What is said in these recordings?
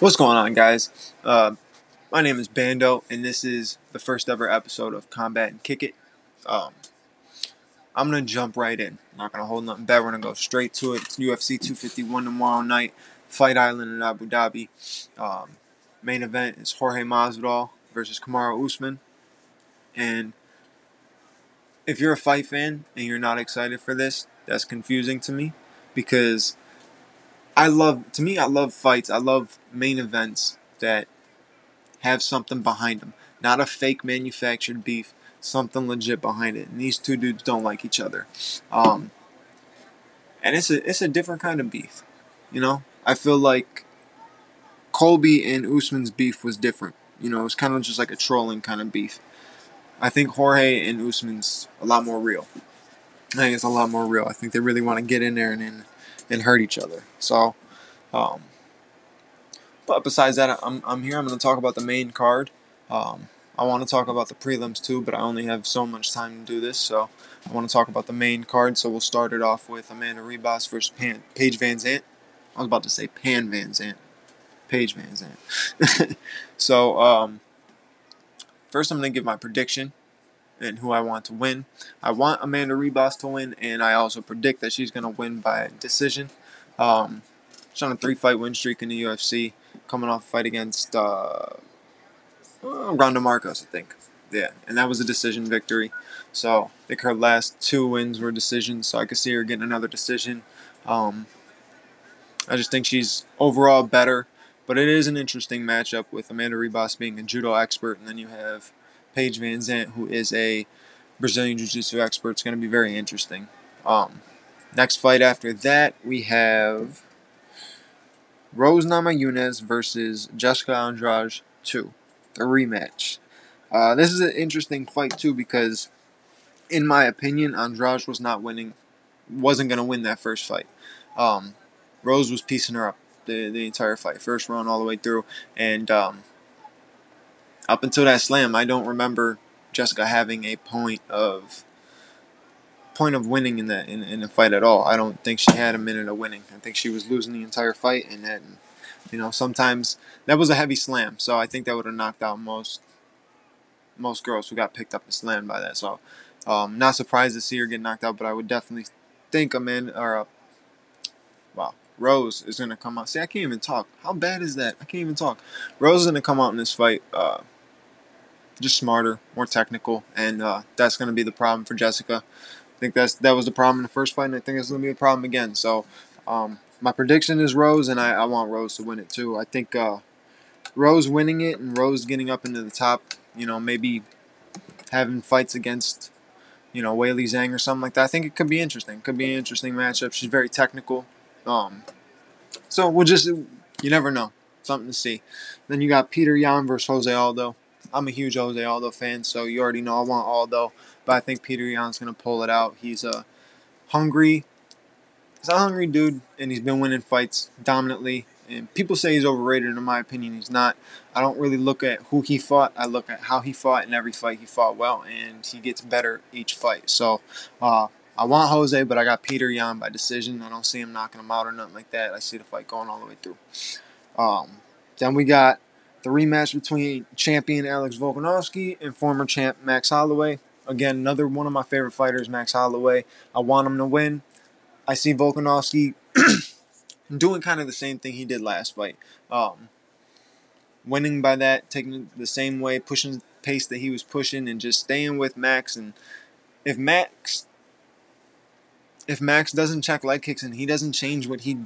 What's going on, guys? Uh, my name is Bando, and this is the first ever episode of Combat and Kick It. Um, I'm gonna jump right in. I'm not gonna hold nothing back. We're gonna go straight to it. It's UFC 251 tomorrow night, Fight Island in Abu Dhabi. Um, main event is Jorge Masvidal versus Kamaru Usman. And if you're a fight fan and you're not excited for this, that's confusing to me because I love to me I love fights. I love main events that have something behind them, not a fake manufactured beef, something legit behind it. And these two dudes don't like each other, um, and it's a it's a different kind of beef. You know, I feel like Colby and Usman's beef was different. You know, it was kind of just like a trolling kind of beef. I think Jorge and Usman's a lot more real. I think it's a lot more real. I think they really want to get in there and, and and hurt each other. So, um, but besides that, I'm, I'm here. I'm going to talk about the main card. Um, I want to talk about the prelims too, but I only have so much time to do this, so I want to talk about the main card. So we'll start it off with Amanda Ribas versus Pan, Paige VanZant. I was about to say Pan Van Zant. Paige VanZant. so, um, first I'm going to give my prediction and who I want to win. I want Amanda Ribas to win, and I also predict that she's going to win by decision. Um, she's on a three-fight win streak in the UFC, coming off a fight against uh, uh, Randa Markos, I think. Yeah, and that was a decision victory. So I think her last two wins were decisions, so I could see her getting another decision. Um, I just think she's overall better, but it is an interesting matchup with Amanda Ribas being a judo expert, and then you have Paige VanZant, who is a Brazilian Jiu Jitsu expert. It's going to be very interesting. Um, next fight after that, we have Rose Namajunas versus Jessica Andrade 2, the rematch. Uh, this is an interesting fight too because, in my opinion, Andrade was not winning, wasn't going to win that first fight. Um, Rose was piecing her up the, the entire fight, first round all the way through, and um, up until that slam, I don't remember Jessica having a point of point of winning in the in, in the fight at all. I don't think she had a minute of winning. I think she was losing the entire fight, and then you know sometimes that was a heavy slam. So I think that would have knocked out most most girls who got picked up and slammed by that. So um, not surprised to see her get knocked out, but I would definitely think Amanda or uh, wow Rose is gonna come out. See, I can't even talk. How bad is that? I can't even talk. Rose is gonna come out in this fight. Uh, just smarter, more technical, and uh, that's going to be the problem for Jessica. I think that's that was the problem in the first fight, and I think it's going to be a problem again. So, um, my prediction is Rose, and I, I, want Rose to win it too. I think uh, Rose winning it and Rose getting up into the top, you know, maybe having fights against, you know, Weili Zhang or something like that. I think it could be interesting. Could be an interesting matchup. She's very technical. Um, so we'll just, you never know. Something to see. Then you got Peter Yan versus Jose Aldo. I'm a huge Jose Aldo fan, so you already know I want Aldo, but I think Peter Yan's gonna pull it out. He's a hungry, he's a hungry dude, and he's been winning fights dominantly. And people say he's overrated. In my opinion, he's not. I don't really look at who he fought. I look at how he fought in every fight. He fought well, and he gets better each fight. So uh, I want Jose, but I got Peter Yan by decision. I don't see him knocking him out or nothing like that. I see the fight going all the way through. Um, then we got the rematch between champion Alex Volkanovski and former champ Max Holloway. Again, another one of my favorite fighters, Max Holloway. I want him to win. I see Volkanovski doing kind of the same thing he did last fight. Um, winning by that, taking the same way, pushing pace that he was pushing, and just staying with Max. And if Max, if Max doesn't check leg kicks and he doesn't change what he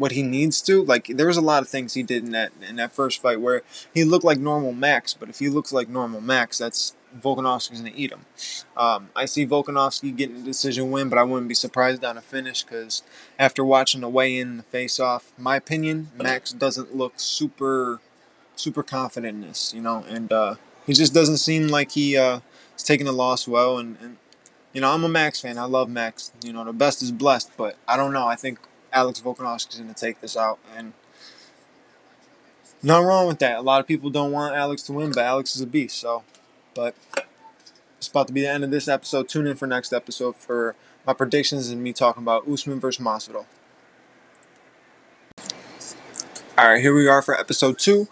what he needs to. Like there was a lot of things he did in that in that first fight where he looked like normal Max, but if he looks like normal Max, that's Volkanovski's gonna eat him. Um, I see Volkanovski getting a decision win, but I wouldn't be surprised on a finish because after watching the weigh in the face off, my opinion, Max doesn't look super super confident in this, you know, and uh, he just doesn't seem like he uh, is taking the loss well. And, and you know, I'm a Max fan. I love Max. You know, the best is blessed, but I don't know. I think Alex Volkanovski is going to take this out. And nothing wrong with that. A lot of people don't want Alex to win, but Alex is a beast. So, but it's about to be the end of this episode. Tune in for next episode for my predictions and me talking about Usman versus Masvidal. All right, here we are for episode two.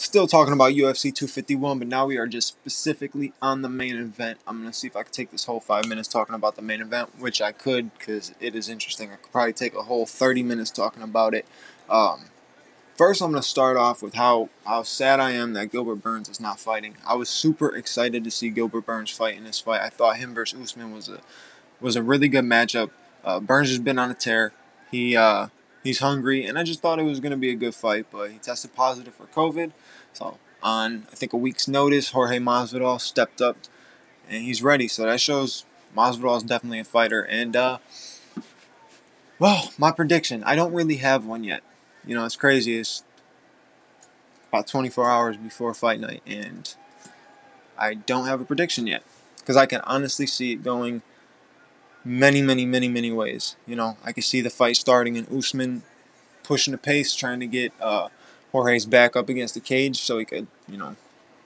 Still talking about UFC 251, but now we are just specifically on the main event. I'm going to see if I can take this whole five minutes talking about the main event, which I could because it is interesting. I could probably take a whole 30 minutes talking about it. Um, first, I'm going to start off with how, how sad I am that Gilbert Burns is not fighting. I was super excited to see Gilbert Burns fight in this fight. I thought him versus Usman was a was a really good matchup. Uh, Burns has been on a tear. He uh, he's hungry, and I just thought it was going to be a good fight, but he tested positive for COVID. So on I think a week's notice, Jorge Masvidal stepped up, and he's ready. So that shows Masvidal is definitely a fighter. And uh, well, my prediction, I don't really have one yet. You know, it's crazy. It's about 24 hours before fight night, and I don't have a prediction yet because I can honestly see it going many, many, many, many ways. You know, I can see the fight starting in Usman pushing the pace, trying to get uh, Jorge's back up against the cage so he could, you know,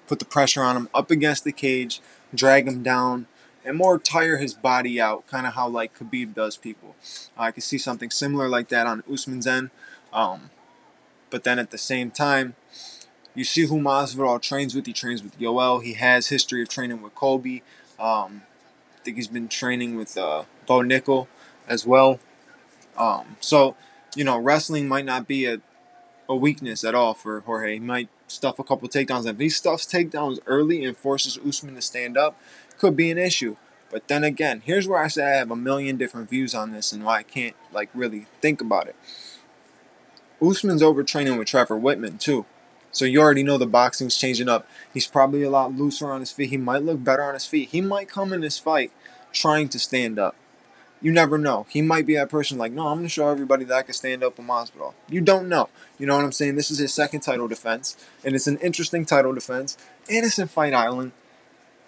put the pressure on him up against the cage, drag him down, and more tire his body out, kind of how like Khabib does people. I can see something similar like that on Usman's end. Um, but then at the same time, you see who Masvidal trains with. He trains with Yoel. He has history of training with Colby. Um, think he's been training with uh, Bo Nickal as well. Um, so, you know, wrestling might not be a, a weakness at all for Jorge. He might stuff a couple takedowns. If he stuffs takedowns early and forces Usman to stand up, could be an issue. But then again, here's where I say I have a million different views on this and why I can't like really think about it. Usman's overtraining with Trevor Wittman too. So you already know the boxing's changing up. He's probably a lot looser on his feet. He might look better on his feet. He might come in this fight trying to stand up. You never know. He might be that person like, no, I'm going to show everybody that I can stand up in Masvidal. You don't know. You know what I'm saying? This is his second title defense, and it's an interesting title defense, and it's in Fight Island.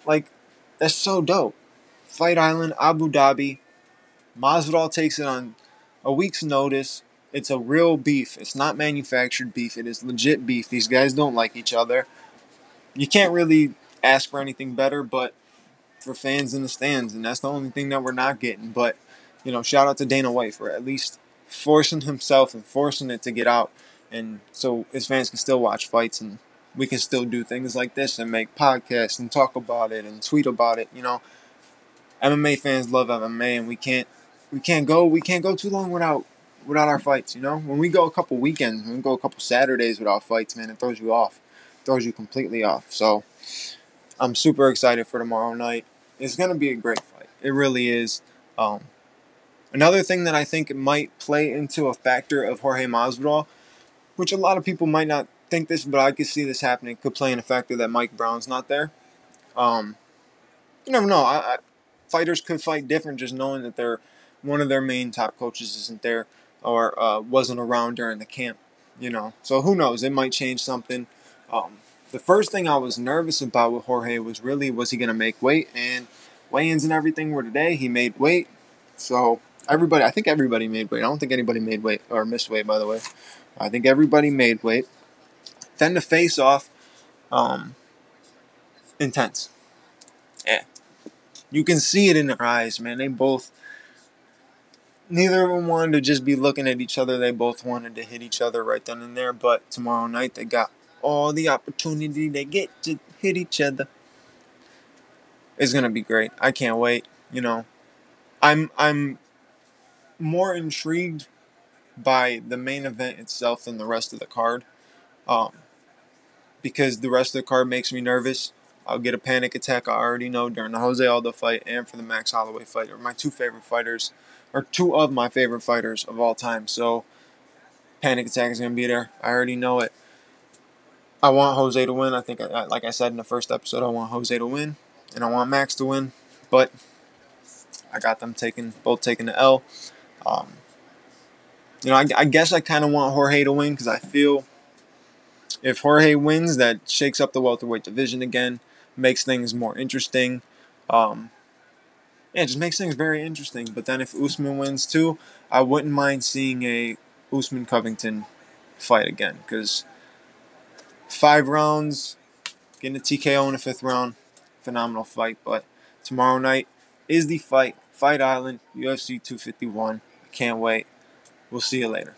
Like, that's so dope. Fight Island, Abu Dhabi. Masvidal takes it on a week's notice. It's a real beef. It's not manufactured beef. It is legit beef. These guys don't like each other. You can't really ask for anything better, but for fans in the stands, and that's the only thing that we're not getting. But you know, shout out to Dana White for at least forcing himself and forcing it to get out, and so his fans can still watch fights and we can still do things like this and make podcasts and talk about it and tweet about it. You know, MMA fans love MMA, and we can't we can't go we can't go too long without without our fights. You know, when we go a couple weekends, when we go a couple Saturdays without fights, man, it throws you off, it throws you completely off. So I'm super excited for tomorrow night. It's gonna be a great fight. It really is. Um, another thing that I think might play into a factor of Jorge Masvidal, which a lot of people might not think this, but I could see this happening. Could play in a factor that Mike Brown's not there. Um, you never know. I, I, fighters could fight different just knowing that they're one of their main top coaches isn't there or uh, wasn't around during the camp, you know. So who knows? It might change something. Um, the first thing I was nervous about with Jorge was really was he going to make weight and weigh-ins and everything were today. He made weight, so everybody. I think everybody made weight. I don't think anybody made weight or missed weight. By the way, I think everybody made weight. Then the face-off, um, intense. Yeah, you can see it in their eyes, man. They both neither of them wanted to just be looking at each other. They both wanted to hit each other right then and there. But tomorrow night, they got all the opportunity they get to hit each other. It's gonna be great. I can't wait. You know, I'm I'm more intrigued by the main event itself than the rest of the card, um, because the rest of the card makes me nervous. I'll get a panic attack. I already know during the Jose Aldo fight and for the Max Holloway fight are my two favorite fighters are two of my favorite fighters of all time. So panic attack is gonna be there. I already know it. I want Jose to win. I think, like I said in the first episode, I want Jose to win, and I want Max to win. But I got them taking both taking the L. Um, you know, I, I guess I kind of want Jorge to win because I feel if Jorge wins, that shakes up the welterweight division again, makes things more interesting. Um, yeah, it just makes things very interesting. But then if Usman wins too, I wouldn't mind seeing a Usman Covington fight again because five rounds, getting a TKO in the fifth round, phenomenal fight. But tomorrow night is the fight, Fight Island, UFC 251. I can't wait. We'll see you later.